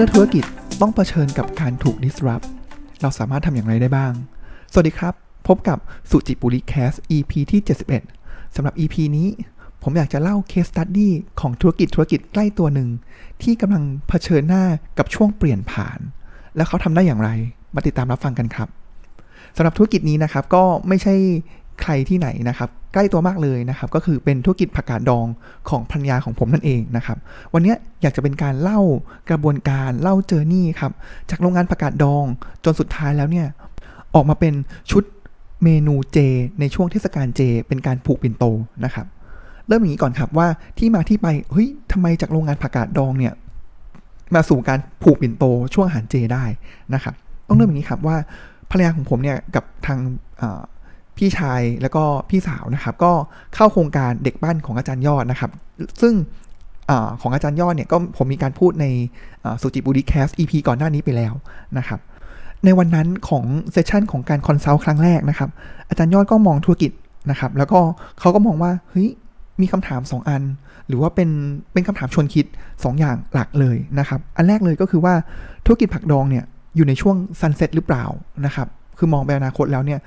มื่อธุรกิจต้องเผชิญกับการถูก disrupt เราสามารถทำอย่างไรได้บ้าง สวัสดีครับ พบกับสุจิปุริแคส EP ที่ 71สำหรับ EP นี้ ผมอยากจะเล่า case study ของธุรกิจธุรกิจใกล้ตัวหนึ่ง ที่กำลังเผชิญหน้ากับช่วงเปลี่ยนผ่าน แล้วเขาทำได้อย่างไร มาติดตามรับฟังกันครับสำหรับธุรกิจนี้นะครับก็ไม่ใช่ ใครที่ไหนนะครับใกล้ตัวมากเลยนะครับก็คือเป็นธุรกิจผักกาดดองของพันยาของผมนั่นเองนะครับวันนี้อยากจะเป็นการเล่ากระบวนการเล่าเจอร์นี่ครับจากโรงงานผักกาดดองจนสุดท้ายแล้วเนี่ยออกมาเป็นชุดเมนูเจ ในช่วงเทศกาลเจ เป็นการผูกปิ่นโตนะครับเริ่มอย่างนี้ก่อนครับว่าที่มาที่ไปเฮ้ยทำไมจากโรงงานผักกาดดองเนี่ยมาสู่การผูกปิ่นโตช่วงอาหารเจได้นะครับต้องเริ่มอย่างนี้ครับว่าภรรยาของผมเนี่ยกับทาง พี่ชายแล้วก็พี่สาวนะครับ ก็เข้าโครงการเด็กบ้านของอาจารย์ยอดนะครับ ซึ่งอของอาจารย์ยอดเนี่ยก็ผมมีการพูดในสุจิปุลิ Cast EP ก่อนหน้านี้ไปแล้วนะครับในวันนั้นของ session ของการ consult ครั้งแรกนะครับ อาจารย์ยอดก็มองธุรกิจนะครับ แล้วก็เขาก็มองว่าเฮ้ยมีคำถาม 2 อัน หรือว่าเป็นเป็นคำถามชวนคิด 2 อย่างหลักเลยนะครับ อันแรกเลยก็คือว่าธุรกิจผักดองเนี่ยอยู่ในช่วง sunset หรือเปล่านะครับ คือมองไปอนาคตแล้วเนี่ย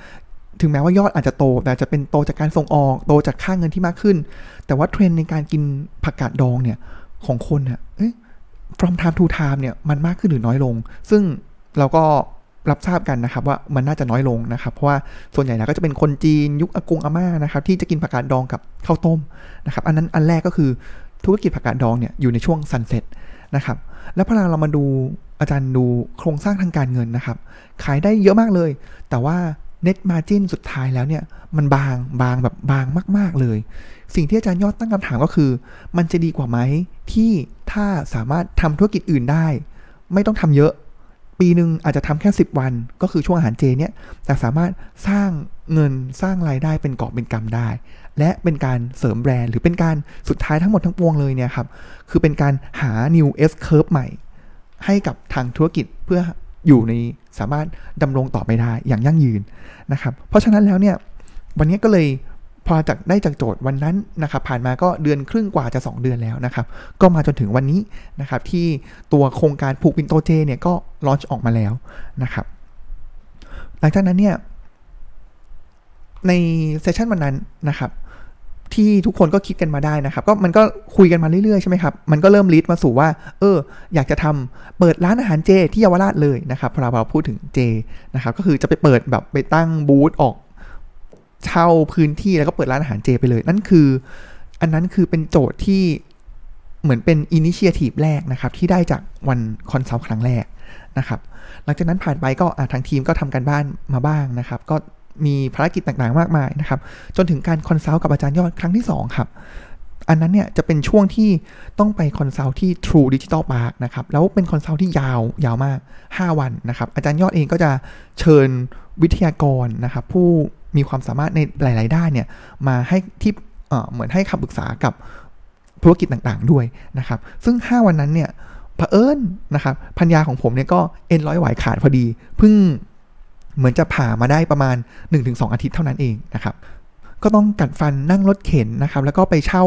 ถึงแม้ว่ายอดอาจจะโต แต่จะเป็นโตจากการส่งออก โตจากค่าเงินที่มากขึ้น แต่ว่าเทรนด์ในการกินผักกาดดองเนี่ยของคนเนี่ย from time to time เนี่ยมันมากขึ้นหรือน้อยลง ซึ่งเราก็รับทราบกันนะครับว่ามันน่าจะน้อยลงนะครับ เพราะว่าส่วนใหญ่แล้วก็จะเป็นคนจีนยุคอากงอาม่านะครับที่จะกินผักกาดดองกับข้าวต้มนะครับ อันนั้นอันแรกก็คือธุรกิจผักกาดดองเนี่ยอยู่ในช่วง sunsetนะครับ แล้วพอเรามาดูอาจารย์ดูโครงสร้างทางการเงินนะครับ ขายได้เยอะมากเลย แต่ว่า net margin สุดท้ายแล้วเนี่ย มันบางบางแบบบางมาก ๆ เลย สิ่งที่อาจารย์ยอดตั้งคำถามก็คือ มันจะดีกว่าไหมที่ถ้าสามารถทำธุรกิจอื่นได้ ไม่ต้องทำเยอะ ปีหนึ่งอาจจะทำแค่ 10 วัน ก็คือช่วงอาหารเจเนี่ยแต่สามารถสร้างเงินสร้างรายได้เป็นกอบเป็นกำได้ และเป็นการเสริมแบรนด์หรือเป็นการสุดท้ายทั้งหมดทั้งปวงเลยเนี่ยครับคือเป็นการหา new S curve ใหม่ให้กับทางธุรกิจเพื่อ อยู่ในสามารถดำรงต่อไปได้อย่างยั่งยืนนะครับ เพราะฉะนั้นแล้วเนี่ยวันนี้ก็เลยพอจากได้จากโจทย์วันนั้นนะครับผ่านมาก็เดือนครึ่งกว่าจะ 2 เดือนแล้วนะครับ ก็มาจนถึงวันนี้นะครับที่ตัวโครงการผูกปินโตเจเนี่ยก็ลอนช์ออกมาแล้วนะครับ หลังจากนั้นเนี่ยใน session วันนั้นนะครับ ที่ทุกคนก็คิดกันมาได้นะครับ ก็มันก็คุยกันมาเรื่อยๆใช่ไหมครับ มันก็เริ่ม lead มาสู่ว่า เออ อยากจะทำเปิดร้านอาหารเจที่เยาวราชเลยนะครับพอเราพูดถึงเจนะครับ ก็คือจะไปเปิดแบบไปตั้งบูธออกเช่าพื้นที่แล้วก็เปิดร้านอาหารเจไปเลย นั่นคือ อันนั้นคือเป็นโจทย์ที่เหมือนเป็น initiative แรกนะครับ ที่ได้จากวัน consult ครั้งแรกนะครับ หลังจากนั้นผ่านไปก็ทางทีมก็ทำการบ้านมาบ้างนะครับ ก็ มีภารกิจต่างๆ มากมายนะครับ จนถึงการ consult กับอาจารย์ยอดครั้งที่ 2 ครับ อันนั้นเนี่ยจะเป็นช่วงที่ต้องไป consult ที่ True Digital Park นะครับ แล้วเป็น consult ที่ยาวยาวมาก 5 วันนะครับ อาจารย์ยอดเองก็จะเชิญวิทยากรนะครับ ผู้มีความสามารถในหลาย ๆ ด้านเนี่ยมาให้ที่เหมือนให้คำปรึกษากับธุรกิจต่างๆ ด้วยนะครับ ซึ่ง 5 วันนั้นเนี่ยเผอิญนะครับพัญญาของผมเนี่ยก็เอ็นร้อยไหวขาดพอดีเพิ่ง เหมือนจะผ่ามาได้ประมาณ 1-2 อาทิตย์เท่านั้นเองนะครับ ก็ต้องกัดฟันนั่งรถเข็นนะครับ แล้วก็ไปเช่า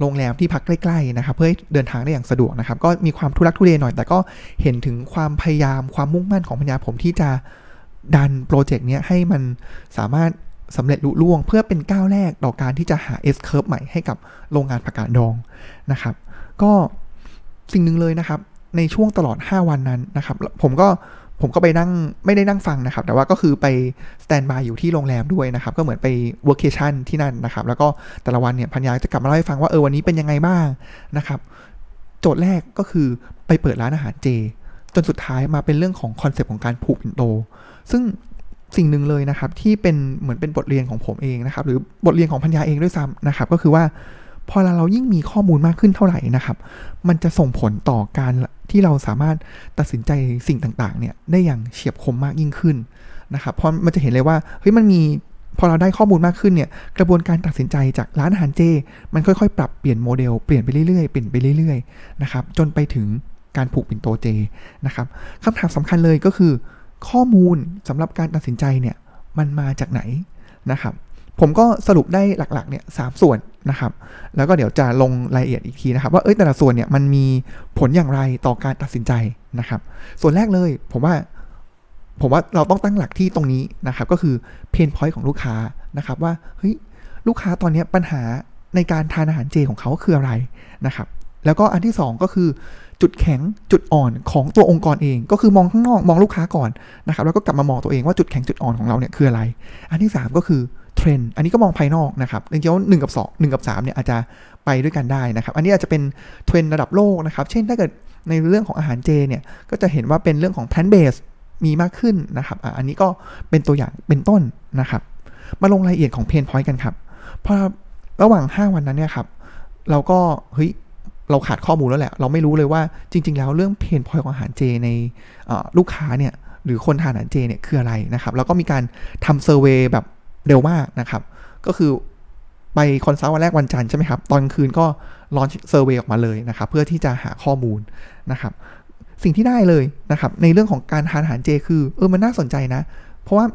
โรงแรมที่พักใกล้ๆนะครับ เพื่อให้เดินทางได้อย่างสะดวกนะครับ ก็มีความทุรักทุเลหน่อย แต่ก็เห็นถึงความพยายามความมุ่งมั่นของพญาผมที่จะดันโปรเจกต์นี้ให้มันสามารถสำเร็จลุล่วง เพื่อเป็นก้าวแรกต่อการที่จะหา S curve ใหม่ให้กับโรงงานผักกาดดองนะครับ ก็สิ่งหนึ่งเลยนะครับ ในช่วงตลอด 5 วันนั้นนะครับ ผมก็ ผมก็ไปนั่งไม่ได้นั่งฟังนะครับ แต่ว่าก็คือไป standby อยู่ที่โรงแรมด้วยนะครับ ก็เหมือนไป workation ที่นั่นนะครับ แล้วก็แต่ละวันเนี่ยพันยาจะกลับมาเล่าให้ฟังว่าเออวันนี้เป็นยังไงบ้างนะครับ โจทย์แรกก็คือไปเปิดร้านอาหารเจ จนสุดท้ายมาเป็นเรื่องของคอนเซปต์ของการผูกปิ่นโต ซึ่งสิ่งหนึ่งเลยนะครับที่เป็นเหมือนเป็นบทเรียนของผมเองนะครับ หรือบทเรียนของพันยาเองด้วยซ้ำนะครับ ก็คือว่าพอเรายิ่งมีข้อมูลมากขึ้นเท่าไหร่นะครับ มันจะส่งผลต่อการ ที่เราสามารถตัดสินใจสิ่งต่างๆเนี่ยได้อย่างเฉียบคมมากยิ่งขึ้นนะครับเพราะมันจะเห็นเลยว่าเฮ้ยมันมีพอเราได้ข้อมูลมากขึ้นเนี่ยกระบวนการตัดสินใจจากร้านอาหารเจ มันค่อยๆ ปรับเปลี่ยนโมเดลเปลี่ยนไปเรื่อยๆเปลี่ยนไปเรื่อยๆนะครับจนไปถึงการผูกปิ่นโตเจนะครับคำถามสำคัญเลยก็คือ ข้อมูลสำหรับการตัดสินใจเนี่ยมันมาจากไหนนะครับ ผมก็สรุปได้หลักๆเนี่ยสส่วนนะครับ แล้วก็เดี๋ยวจะลงรายละเอียดอีกทีนะครับ ว่าเอ้ยแต่ละส่วนเนี่ยมันมีผลอย่างไรต่อการตัดสินใจนะครับ ส่วนแรกเลยผมว่าผมว่าเราต้องตั้งหลักที่ตรงนี้นะครับ ก็คือเพนพอยต์ของลูกค้านะครับ ว่าเฮ้ยลูกค้าตอนนี้ปัญหาในการทานอาหารเจของเขาคืออะไรนะครับ แล้วก็อันที่ 2 ก็คือ จุดแข็งจุดอ่อนของตัวองค์กรเอง ก็คือมองข้างนอกมองลูกค้าก่อนนะครับ แล้วก็กลับมามองตัวเองว่าจุดแข็งจุดอ่อนของเราเนี่ยคืออะไร อันที่ 3 ก็คือ เทรนด์อันนี้ก็มองภายนอกนะครับจริงๆว่าหนึ่งกับ2 1กับ3เนี่ยอาจจะไปด้วยกันได้นะครับ อันนี้อาจจะเป็นเทรนด์ระดับโลกนะครับ เช่นถ้าเกิดในเรื่องของอาหารเจเนี่ยก็จะเห็นว่าเป็นเรื่องของ plant based มีมากขึ้นนะครับอันนี้ก็เป็นตัวอย่างเป็นต้นนะครับ มาลงรายละเอียดของ pain point กันครับพอระหว่าง 5 วันนั้นเนี่ยครับ เราก็เฮ้ยเราขาดข้อมูลแล้วแหละ เราไม่รู้เลยว่าจริง ๆ แล้วเรื่อง pain point ของอาหารเจในลูกค้าเนี่ยหรือคนทานอาหารเจเนี่ยคืออะไรนะครับ แล้วก็มีการทำ survey แบบ เร็วมากนะครับ ก็คือไป consult วันแรกวันจันทร์ใช่ไหมครับ ตอนคืนก็ launch survey ออกมาเลยนะครับ เพื่อที่จะหาข้อมูลนะครับ สิ่งที่ได้เลยนะครับ ในเรื่องของการทานอาหารเจ คือเออมันน่าสนใจนะ เพราะว่า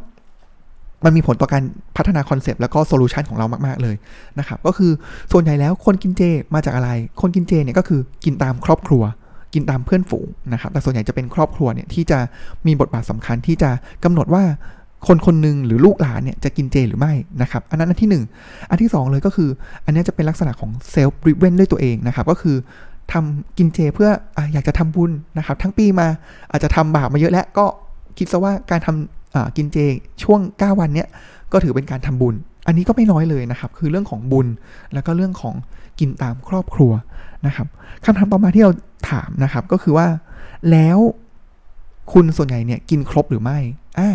มันมีผลต่อการพัฒนาคอนเซปต์แล้วก็ solution ของเรามาก ๆ เลยนะครับ ก็คือส่วนใหญ่แล้วคนกินเจมาจากอะไร คนกินเจเนี่ยก็คือกินตามครอบครัว กินตามเพื่อนฝูงนะครับ แต่ส่วนใหญ่จะเป็นครอบครัวเนี่ยที่จะมีบทบาทสำคัญที่จะกำหนดว่า คนคนหนึ่งหรือลูกหลานเนี่ยจะกินเจหรือไม่นะครับ อันนั้นอันที่ 1 อันที่ 2 เลยก็คือ อันนี้จะเป็นลักษณะของ self-driven ด้วยตัวเองนะครับ ก็คือทำกินเจเพื่อออยากจะทำบุญนะครับ ทั้งปีมาอาจจะทำบาปมาเยอะแล้วก็คิดซะว่าการทำกินเจช่วง 9 วันเนี้ยก็ถือเป็นการทำบุญ อันนี้ก็ไม่น้อยเลยนะครับ คือเรื่องของบุญแล้วก็เรื่องของกินตามครอบครัวนะครับคำถามต่อมาที่เราถามนะครับก็คือว่าแล้วคุณส่วนใหญ่เนี่ยกินครบหรือไม่อ่า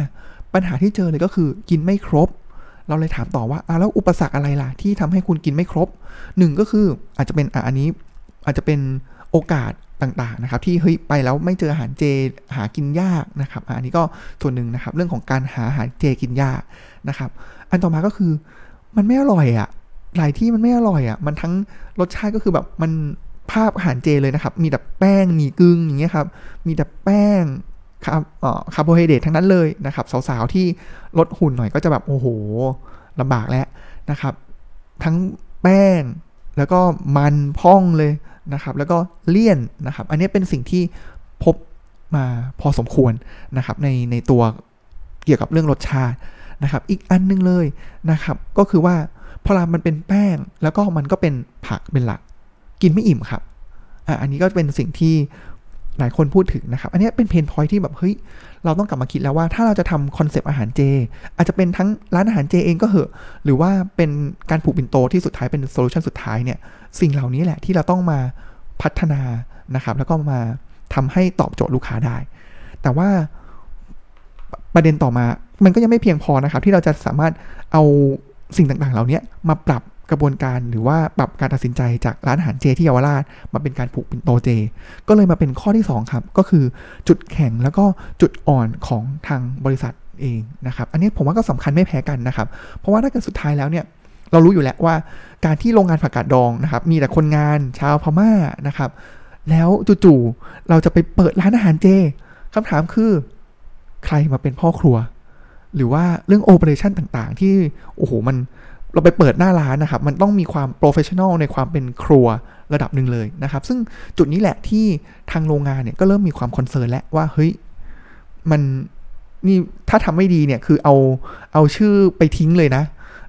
ปัญหาที่เจอเลยก็คือกินไม่ครบ เราเลยถามต่อว่าอ่าแล้วอุปสรรคอะไรล่ะที่ทำให้คุณกินไม่ครบหนึ่งก็คืออาจจะเป็นอ่าอันนี้อาจจะเป็นโอกาสต่างๆนะครับที่เฮ้ยไปแล้วไม่เจออาหารเจหากินยากนะครับอันนี้ก็ส่วนหนึ่งนะครับเรื่องของการหาอาหารเจกินยากนะครับอันต่อมาก็คือมันไม่อร่อยอะ่ะหลายที่มันไม่อร่อยอะ่ะมันทั้งรสชาติก็คือแบบมันภาพอาหารเจเลยนะครับ มีแต่แป้งหมี่กึงอย่างเงี้ยครับ มีแต่แป้ง คาร์คาร์โบไฮเดรตทั้งนั้นเลยนะครับ สาวๆ ที่ลดหุ่นหน่อยก็จะแบบโอ้โหลำบากแล้วนะครับ ทั้งแป้งแล้วก็มันพ่องเลยนะครับ แล้วก็เลี่ยนนะครับ อันนี้เป็นสิ่งที่พบมาพอสมควรนะครับ ในในตัวเกี่ยวกับเรื่องรสชาตินะครับ อีกอันนึงเลยนะครับ ก็คือว่าพอมันเป็นแป้งแล้วก็มันก็เป็นผักเป็นหลัก กินไม่อิ่มครับอะอันนี้ก็เป็นสิ่งที่ หลายคนพูดถึงนะครับ อันนี้เป็นเพนพอยที่แบบเฮ้ยเราต้องกลับมาคิดแล้วว่าถ้าเราจะทำคอนเซปต์อาหารเจ อาจจะเป็นทั้งร้านอาหารเจเองก็เหอะ หรือว่าเป็นการผูกปิ่นโตที่สุดท้ายเป็น solution สุดท้ายเนี่ยสิ่งเหล่านี้แหละที่เราต้องมาพัฒนานะครับ แล้วก็มาทำให้ตอบโจทย์ลูกค้าได้ แต่ว่าประเด็นต่อมามันก็ยังไม่เพียงพอนะครับ ที่เราจะสามารถเอาสิ่งต่างๆ เหล่านี้มาปรับ กระบวนการหรือว่าปรับการตัดสินใจจากร้านอาหารเจที่เยาวราชมาเป็นการผูกปิ่นโตเจ ก็เลยมาเป็นข้อที่ 2 ครับ ก็คือจุดแข็งแล้วก็จุดอ่อนของทางบริษัทเองนะครับ อันนี้ผมว่าก็สำคัญไม่แพ้กันนะครับ เพราะว่าถ้าเกิดสุดท้ายแล้วเนี่ยเรารู้อยู่แล้วว่าการที่โรงงานผักกาดดองนะครับมีแต่คนงานชาวพม่านะครับ แล้วจู่ๆเราจะไปเปิดร้านอาหารเจคำถามคือใครมาเป็นพ่อครัว หรือว่าเรื่อง operation ต่างๆ ที่โอ้โหมัน เราไปเปิดหน้าร้านนะครับ มันต้องมีความ professional ในความเป็นครัวระดับหนึ่งเลยนะครับ ซึ่งจุดนี้แหละที่ทางโรงงานเนี่ยก็เริ่มมีความคอนเซิร์นแล้วว่าเฮ้ยมันนี่ถ้าทำไม่ดีเนี่ยคือเอาเอาชื่อไปทิ้งเลยนะ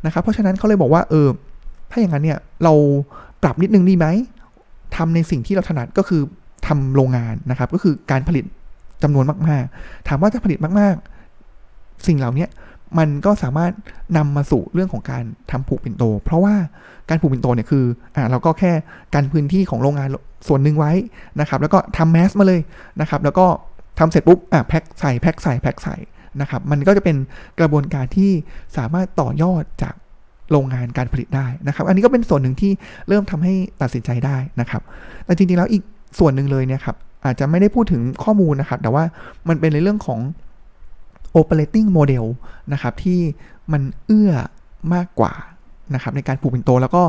นะครับ เพราะฉะนั้นเขาเลยบอกว่าเออถ้าอย่างนั้นเนี่ยเราปรับนิดนึงดีไหมทำในสิ่งที่เราถนัดก็คือทำโรงงานนะครับ ก็คือการผลิตจำนวนมาก ๆ ถามว่าจะผลิตมาก ๆ สิ่งเหล่านี้ มันก็สามารถนำมาสู่เรื่องของการทำผูกปิ่นโต เพราะว่าการผูกปิ่นโตเนี่ยคืออ่าเราก็แค่การพื้นที่ของโรงงานส่วนหนึ่งไว้นะครับ แล้วก็ทำแมสมาเลยนะครับ แล้วก็ทำเสร็จปุ๊บอ่าแพ็คใส่แพ็คใส่แพ็คใส่นะครับ มันก็จะเป็นกระบวนการที่สามารถต่อยอดจากโรงงานการผลิตได้นะครับ อันนี้ก็เป็นส่วนหนึ่งที่เริ่มทำให้ตัดสินใจได้นะครับ แต่จริงๆแล้วอีกส่วนหนึ่งเลยเนี่ยครับอาจจะไม่ได้พูดถึงข้อมูลนะครับ แต่ว่ามันเป็นในเรื่องของ operating model นะครับที่มันเอื้อมากกว่านะครับในการผูกปิ่นโตแล้วก็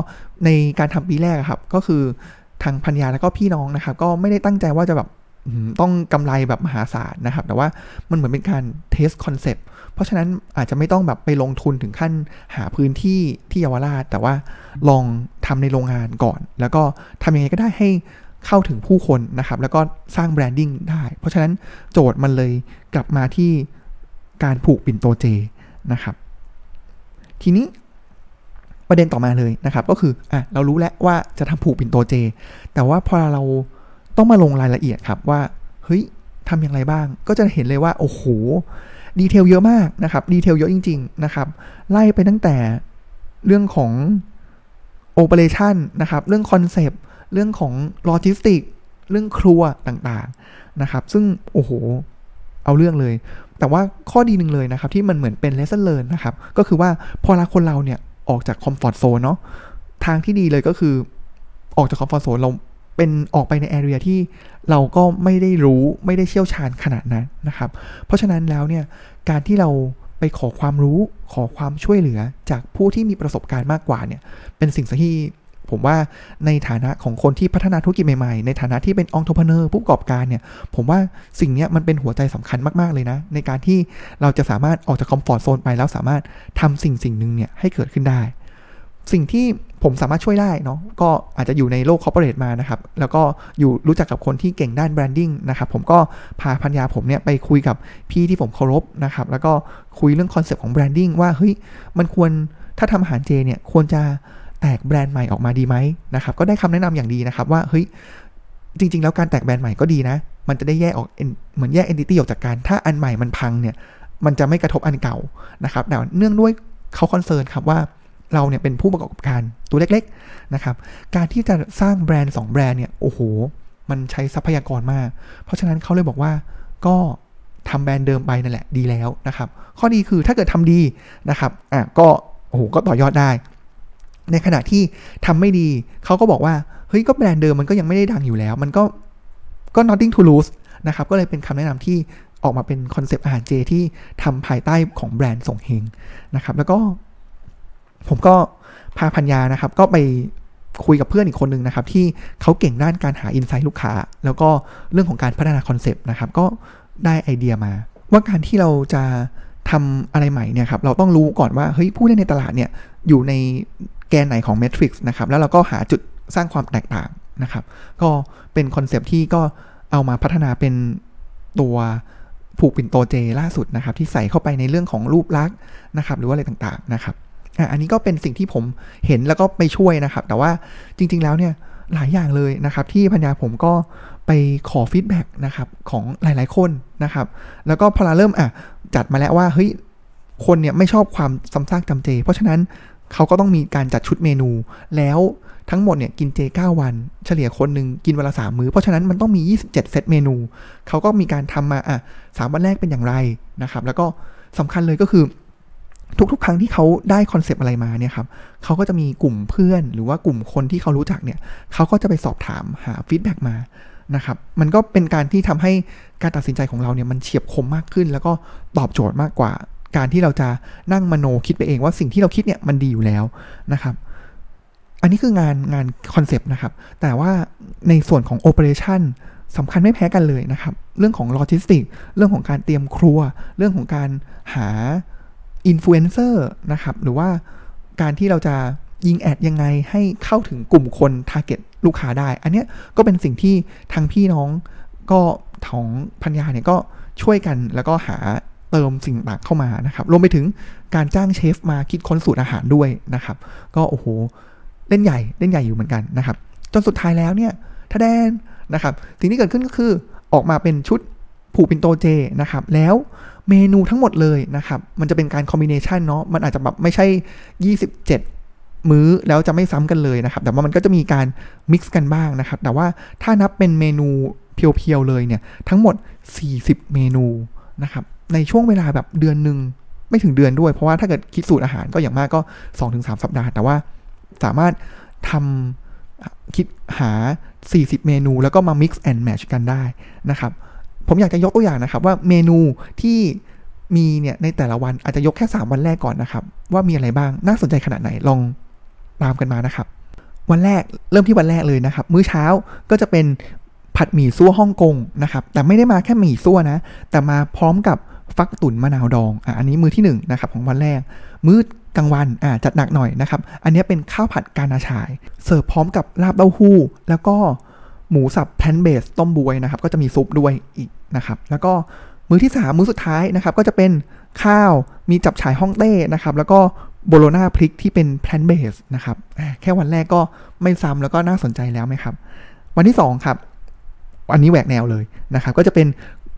ในการทำปีแรกครับก็คือทางพันยาแล้วก็พี่น้องนะครับก็ไม่ได้ตั้งใจว่าจะแบบต้องกำไรแบบมหาศาลนะครับ แต่ว่ามันเหมือนเป็นการ test concept เพราะฉะนั้นอาจจะไม่ต้องแบบไปลงทุนถึงขั้นหาพื้นที่ที่เยาวราช แต่ว่าลองทำในโรงงานก่อน แล้วก็ทำยังไงก็ได้ให้เข้าถึงผู้คนนะครับ แล้วก็สร้าง branding ได้ เพราะฉะนั้นโจทย์มันเลยกลับมาที่ การผูกปิ่นโตเจนะครับ ทีนี้ประเด็นต่อมาเลยนะครับก็คืออะเรารู้แล้วว่าจะทำผูกปิ่นโตเจ แต่ว่าพอเราต้องมาลงรายละเอียดครับว่าเฮ้ยทำอย่างไรบ้าง ก็จะเห็นเลยว่า โอ้โห detail เยอะมากนะครับ detail เยอะจริง ๆ นะครับ ไล่ไปตั้งแต่เรื่องของ operationนะครับ เรื่อง concept เรื่องของโลจิสติก เรื่องครัวต่างๆ นะครับ ซึ่ง โอ้โห เอาเรื่องเลย แต่ว่าข้อดีหนึ่งเลยนะครับ ที่มันเหมือนเป็น lesson learn นะครับ ก็คือว่าพอเราคนเราเนี่ยออกจาก comfort zone เนาะทางที่ดีเลยก็คือออกจาก comfort zone เราเป็นออกไปใน area ที่เราก็ไม่ได้รู้ไม่ได้เชี่ยวชาญขนาดนั้นนะครับ เพราะฉะนั้นแล้วเนี่ยการที่เราไปขอความรู้ขอความช่วยเหลือจากผู้ที่มีประสบการณ์มากกว่าเนี่ยเป็นสิ่งที่ ผมว่าในฐานะของคนที่พัฒนาธุรกิจใหม่ๆ ในฐานะที่เป็น entrepreneur ผู้ประกอบการเนี่ย ผมว่าสิ่งนี้มันเป็นหัวใจสำคัญมากๆเลยนะ ในการที่เราจะสามารถออกจาก comfort zone ไปแล้วสามารถทำสิ่งสิ่งหนึ่งเนี่ยให้เกิดขึ้นได้ สิ่งที่ผมสามารถช่วยได้เนาะก็อาจจะอยู่ในโลก corporate มานะครับ แล้วก็อยู่รู้จักกับคนที่เก่งด้าน branding นะครับ ผมก็พาภรรยาผมเนี่ยไปคุยกับพี่ที่ผมเคารพนะครับ แล้วก็คุยเรื่อง concept ของ branding ว่าเฮ้ยมันควรถ้าทำอาหารเจเนี่ยควรจะ แตกแบรนด์ใหม่ออกมาดีไหมนะครับก็ได้คำแนะนำอย่างดีนะครับว่าเฮ้ยจริง ๆ แล้วการแตกแบรนด์ใหม่ก็ดีนะ มันจะได้แยกออกเหมือนแยก entity ออกจากกัน ถ้าอันใหม่มันพังเนี่ยมันจะไม่กระทบอันเก่านะครับแต่เนื่องด้วยเขา concern ครับว่าเราเนี่ยเป็นผู้ประกอบการตัวเล็กๆนะครับ การที่จะสร้างแบรนด์ 2 แบรนด์เนี่ยโอ้โห มันใช้ทรัพยากรมาก เพราะฉะนั้นเขาเลยบอกว่าก็ทำแบรนด์เดิมไปนั่นแหละดีแล้วนะครับ ข้อดีคือถ้าเกิดทำดีนะครับอะก็โอ้โหก็ต่อยอดได้ ในขณะที่ทำไม่ดีเขาก็บอกว่า เฮ้ยก็แบรนด์เดิมมันก็ยังไม่ได้ดังอยู่แล้ว มันก็ก็ nothing to lose นะครับ ก็เลยเป็นคำแนะนำที่ออกมาเป็น concept อาหารเจที่ทำภายใต้ของแบรนด์ส่งเฮงนะครับ แล้วก็ ผมก็พาพัญญานะครับ ก็ไปคุยกับเพื่อนอีกคนหนึ่งนะครับ ที่เขาเก่งด้านการหาอินไซต์ลูกค้า แล้วก็เรื่องของการพัฒนาคอนเซปต์นะครับ ก็ได้ไอเดียมา ว่าการที่เราจะ ทำอะไรใหม่เนี่ยครับเราต้องรู้ก่อนว่าเฮ้ยผู้เล่นในตลาดเนี่ยอยู่ในแกนไหนของ Matrix นะครับแล้วเราก็หาจุดสร้างความแตกต่างนะครับก็เป็นคอนเซปที่ก็เอามาพัฒนาเป็นตัวผูกปิ่นโตเจล่าสุดนะครับที่ใส่เข้าไปในเรื่องของรูปลักษณ์นะครับหรือว่าอะไรต่างๆนะครับอันนี้ก็เป็นสิ่งที่ผมเห็นแล้วก็ไปช่วยนะครับ แต่ว่าจริง ๆ แล้วเนี่ย หลายอย่างเลยนะครับที่พัญญาผมก็ไปขอฟีดแบ็กนะครับของหลายๆคนนะครับ แล้วก็พอเราเริ่มอะจัดมาแล้วว่าเฮ้ยคนเนี่ยไม่ชอบความซ้ำซากจำเจ เพราะฉะนั้นเขาก็ต้องมีการจัดชุดเมนู แล้วทั้งหมดเนี่ยกินเจ 9 วัน เฉลี่ยคนหนึ่งกินเวลาสามมื้อ เพราะฉะนั้นมันต้องมี 27 เซตเมนู เขาก็มีการทำมาอะสามวันแรกเป็นอย่างไรนะครับ แล้วก็สำคัญเลยก็คือ ทุกๆ ครั้งที่เขาได้ concept อะไรมาเนี่ยครับเขาก็จะมีกลุ่มเพื่อนหรือว่ากลุ่มคนที่เขารู้จักเนี่ยเขาก็จะไปสอบถามหา feedback มานะครับมันก็เป็นการที่ทำให้การตัดสินใจของเราเนี่ยมันเฉียบคมมากขึ้น แล้วก็ตอบโจทย์มากกว่า การที่เราจะนั่งมโนคิดไปเองว่าสิ่งที่เราคิดเนี่ยมันดีอยู่แล้วนะครับอันนี้คืองานงาน concept นะครับ แต่ว่าในส่วนของ operation สำคัญไม่แพ้กันเลยนะครับ เรื่องของโลจิสติก เรื่องของการเตรียมครัว เรื่องของการหา อินฟลูเอนเซอร์นะครับ หรือว่าการที่เราจะยิง ad ยังไงให้เข้าถึงกลุ่มคน target ลูกค้าได้ อันนี้ก็เป็นสิ่งที่ทางพี่น้องก็ของภรรยาเนี่ยก็ช่วยกันแล้วก็หาเติมสิ่งต่างเข้ามานะครับรวมไปถึงการจ้างเชฟมาคิดค้นสูตรอาหารด้วยนะครับ ก็โอ้โหเล่นใหญ่เล่นใหญ่อยู่เหมือนกันนะครับ จนสุดท้ายแล้วเนี่ยถ้าแดนนะครับ สิ่งที่เกิดขึ้นก็คือออกมาเป็นชุด ผูกปินโตเจนะครับแล้วเมนูทั้งหมดเลยนะครับมันจะเป็นการคอมบิเนชันเนาะมันอาจจะแบบไม่ใช่ 27 มื้อแล้วจะไม่ซ้ำกันเลยนะครับ แต่ว่ามันก็จะมีการมิกซ์กันบ้างนะครับ แต่ว่าถ้านับเป็นเมนูเพียวๆเลยเนี่ยทั้งหมด 40 เมนูนะครับในช่วงเวลาแบบเดือนหนึ่งไม่ถึงเดือนด้วย เพราะว่าถ้าเกิดคิดสูตรอาหารก็อย่างมากก็ 2-3 สัปดาห์ แต่ว่าสามารถทำคิดหา 40 เมนู แล้วก็มา mix and match กันได้นะครับ ผมอยากจะยกตัวอย่างนะครับว่าเมนูที่มีเนี่ยในแต่ละวันอาจจะยกแค่ 3 วันแรกก่อนนะครับ ว่ามีอะไรบ้างน่าสนใจขนาดไหนลองตามกันมานะครับ วันแรกเริ่มที่วันแรกเลยนะครับ มื้อเช้าก็จะเป็นผัดหมี่ซั่วฮ่องกงนะครับแต่ไม่ได้มาแค่หมี่ซั่วนะ แต่มาพร้อมกับฟักตุ๋นมะนาวดองอะอันนี้มื้อที่ 1นะครับของวันแรก มื้อกลางวันอ่าจัดหนักหน่อยนะครับ อันนี้เป็นข้าวผัดกาน่าฉ่าย เสิร์ฟพร้อมกับลาบเต้าหู้ แล้วก็ หมูสับ plant-based ต้มบ๊วยนะครับ ก็จะมีซุปด้วยอีกนะครับ แล้วก็มื้อที่ 3 มื้อสุดท้ายนะครับ ก็จะเป็นข้าวมีจับฉ่ายฮ่องเต้นะครับ แล้วก็โบโลนาพริกที่เป็น plant-based นะครับแค่วันแรกก็ไม่ซ้ำแล้วก็น่าสนใจแล้วไหมครับ วันที่ 2 ครับอันนี้แหวกแนวเลยนะครับ ก็จะเป็น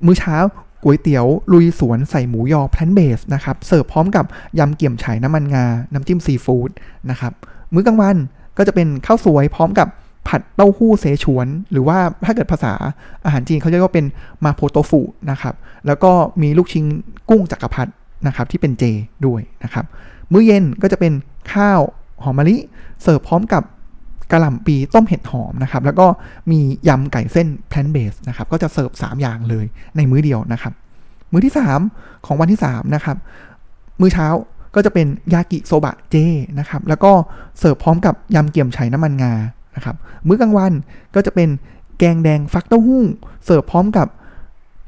มื้อเช้าก๋วยเตี๋ยวลุยสวนใส่หมูยอแพลนเบสนะครับเสิร์ฟพร้อมกับยำเกี่ยมฉ่น้ำมันงา น้ำจิ้มซีฟู้ดนะครับมื้อกลางวันก็จะเป็นข้าวสวยพร้อมกับ ผัดเต้าหู้เสฉวน หรือว่าถ้าเกิดภาษาอาหารจีนเขาเรียกว่าเป็นมาโพโตฟุนะครับ แล้วก็มีลูกชิ้นกุ้งจักรพรรดินะครับที่เป็นเจด้วยนะครับ มื้อเย็นก็จะเป็นข้าวหอมมะลิเสิร์ฟพร้อมกับกระหล่ำปีต้มเห็ดหอมนะครับ แล้วก็มียำไก่เส้นแพลนเบสนะครับ ก็จะเสิร์ฟ3อย่างเลยในมื้อเดียวนะครับ มื้อที่ 3 ของวันที่3นะครับ มื้อเช้าก็จะเป็นยากิโซบะเจนะครับ แล้วก็เสิร์ฟพร้อมกับยำเกี่ยมไฉน้ำมันงา นะครับมื้อกลางวันก็จะเป็นแกงแดงฟักเต้าหู้ เสิร์ฟพร้อมกับ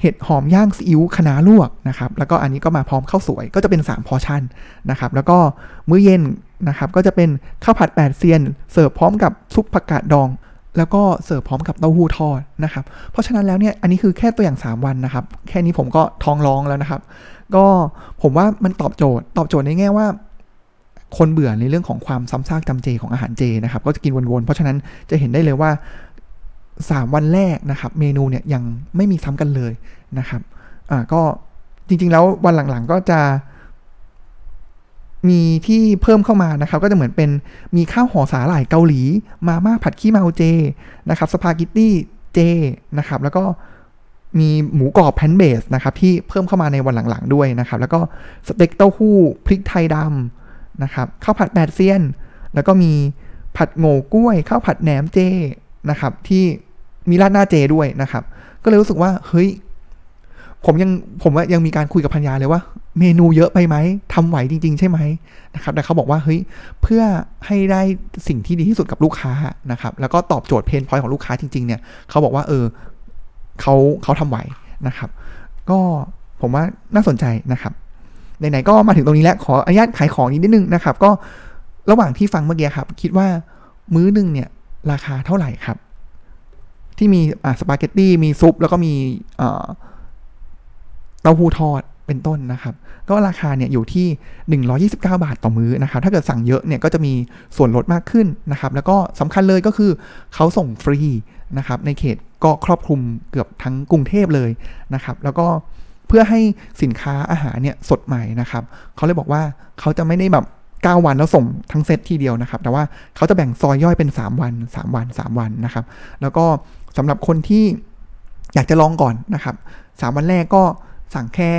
เห็ดหอมย่างซีอิ๊วคะน้าลวกนะครับ แล้วก็อันนี้ก็มาพร้อมข้าวสวยก็จะเป็น 3 พอชั่นนะครับ แล้วก็มื้อเย็นนะครับก็จะเป็นข้าวผัดแปดเซียน เสิร์ฟพร้อมกับซุปผักกาดดอง แล้วก็เสิร์ฟพร้อมกับเต้าหู้ทอดนะครับ เพราะฉะนั้นแล้วเนี่ยอันนี้คือแค่ตัวอย่าง 3 วันนะครับ แค่นี้ผมก็ท้องร้องแล้วนะครับ ก็ผมว่ามันตอบโจทย์ ตอบโจทย์ในแง่ว่า คนเบื่อในเรื่องของความซ้ำซากจำเจของอาหารเจนะครับ ก็จะกินวนๆ เพราะฉะนั้นจะเห็นได้เลยว่า 3 วันแรกนะครับ เมนูเนี่ยยังไม่มีซ้ำกันเลยนะครับอ่าก็จริงๆแล้ววันหลังๆก็จะมีที่เพิ่มเข้ามานะครับ ก็จะเหมือนเป็นมีข้าวห่อสาหร่ายเกาหลี มาม่าผัดขี้เมาเจนะครับสปาเกตตี้เจนะครับ แล้วก็มีหมูกรอบแพนเบสนะครับที่เพิ่มเข้ามาในวันหลังๆด้วยนะครับ แล้วก็สเต็กเต้าหู้พริกไทยดำ นะครับข้าวผัดแปดเซียน แล้วก็มีผัดโง่กล้วยข้าวผัดแหนมเจนะครับ ที่มีราดหน้าเจด้วยนะครับ ก็เลยรู้สึกว่าเฮ้ยผมยังผมว่ายังมีการคุยกับพัญญาเลยว่า เมนูเยอะไปไหมทำไหวจริง ๆ ใช่ไหมนะครับ แต่เขาบอกว่าเฮ้ยเพื่อให้ได้สิ่งที่ดีที่สุดกับลูกค้านะครับ แล้วก็ตอบโจทย์เพนพอยต์ของลูกค้าจริง ๆ เนี่ยเขาบอกว่าเออเขาเขาทำไหวนะครับ ก็ผมว่าน่าสนใจนะครับ ไหนๆก็มาถึงตรงนี้แล้ว ขออนุญาตขายของนิดนึงนะครับ ก็ระหว่างที่ฟังเมื่อกี้ครับ คิดว่ามื้อนึงเนี่ยราคาเท่าไหร่ครับ ที่มีอ่าสปาเกตตี้มีซุป แล้วก็มีอ่าเต้าหู้ทอดเป็นต้นนะครับ ก็ราคาเนี่ยอยู่ที่ 129 บาทต่อมื้อนะครับ ถ้าเกิดสั่งเยอะเนี่ยก็จะมีส่วนลดมากขึ้นนะครับ แล้วก็สำคัญเลยก็คือเขาส่งฟรีนะครับ ในเขตก็ครอบคลุมเกือบทั้งกรุงเทพเลยนะครับ แล้วก็ เพื่อให้สินค้าอาหารเนี่ยสดใหม่นะครับเขาเลยบอกว่าเขาจะไม่ได้แบบ9 วันแล้วส่งทั้งเซตทีเดียวนะครับ แต่ว่าเขาจะแบ่งซอยย่อยเป็น 3 วัน 3 วัน 3 วันนะครับ แล้วก็สำหรับคนที่อยากจะลองก่อนนะครับ 3 วันแรกก็สั่งแค่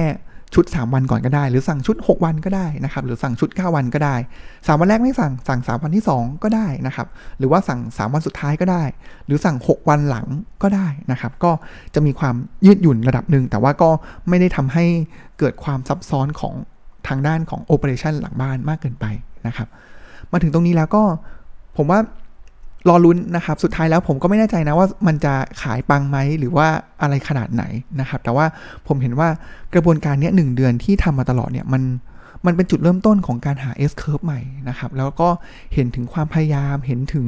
ชุด 3 วันก่อนก็ได้ หรือสั่งชุด 6 วันก็ได้นะครับ หรือสั่งชุด 9 วันก็ได้ 3 วันแรกไม่สั่งสั่ง 3 วันที่ 2 ก็ได้นะครับ หรือว่าสั่ง 3 วันสุดท้ายก็ได้ หรือสั่ง 6 วันหลังก็ได้นะครับ ก็จะมีความยืดหยุ่นระดับหนึ่ง แต่ว่าก็ไม่ได้ทำให้เกิดความซับซ้อนของทางด้านของโอเปอเรชันหลังบ้านมากเกินไปนะครับ มาถึงตรงนี้แล้วก็ผมว่า รอลุ้นนะครับ สุดท้ายแล้วผมก็ไม่แน่ใจนะว่ามันจะขายปังไหมหรือว่าอะไรขนาดไหนนะครับ แต่ว่าผมเห็นว่ากระบวนการนี้หนึ่งเดือนที่ทำมาตลอดเนี่ยมันมันเป็นจุดเริ่มต้นของการหา S curve ใหม่นะครับ แล้วก็เห็นถึงความพยายามเห็นถึง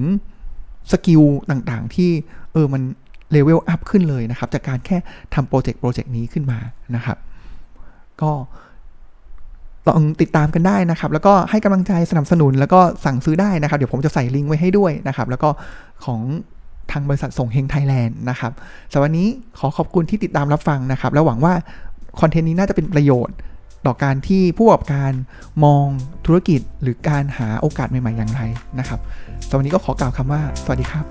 skill ต่างๆ ที่เออมัน level up ขึ้นเลยนะครับ จากการแค่ทำโปรเจกต์โปรเจกต์นี้ขึ้นมานะครับ ก็ ลองติดตามกันได้นะครับ แล้วก็ให้กำลังใจสนับสนุนแล้วก็สั่งซื้อได้นะครับ เดี๋ยวผมจะใส่ลิงก์ไว้ให้ด้วยนะครับ แล้วก็ของทางบริษัทส่งเฮงไทยแลนด์นะครับสำหรับวันนี้ขอขอบคุณที่ติดตามรับฟังนะครับ แล้วหวังว่าคอนเทนต์นี้น่าจะเป็นประโยชน์ ต่อการที่ผู้ประกอบการมองธุรกิจหรือการหาโอกาสใหม่ ๆ อย่างไรนะครับสำหรับวันนี้ก็ขอกล่าวคำว่า สวัสดีครับ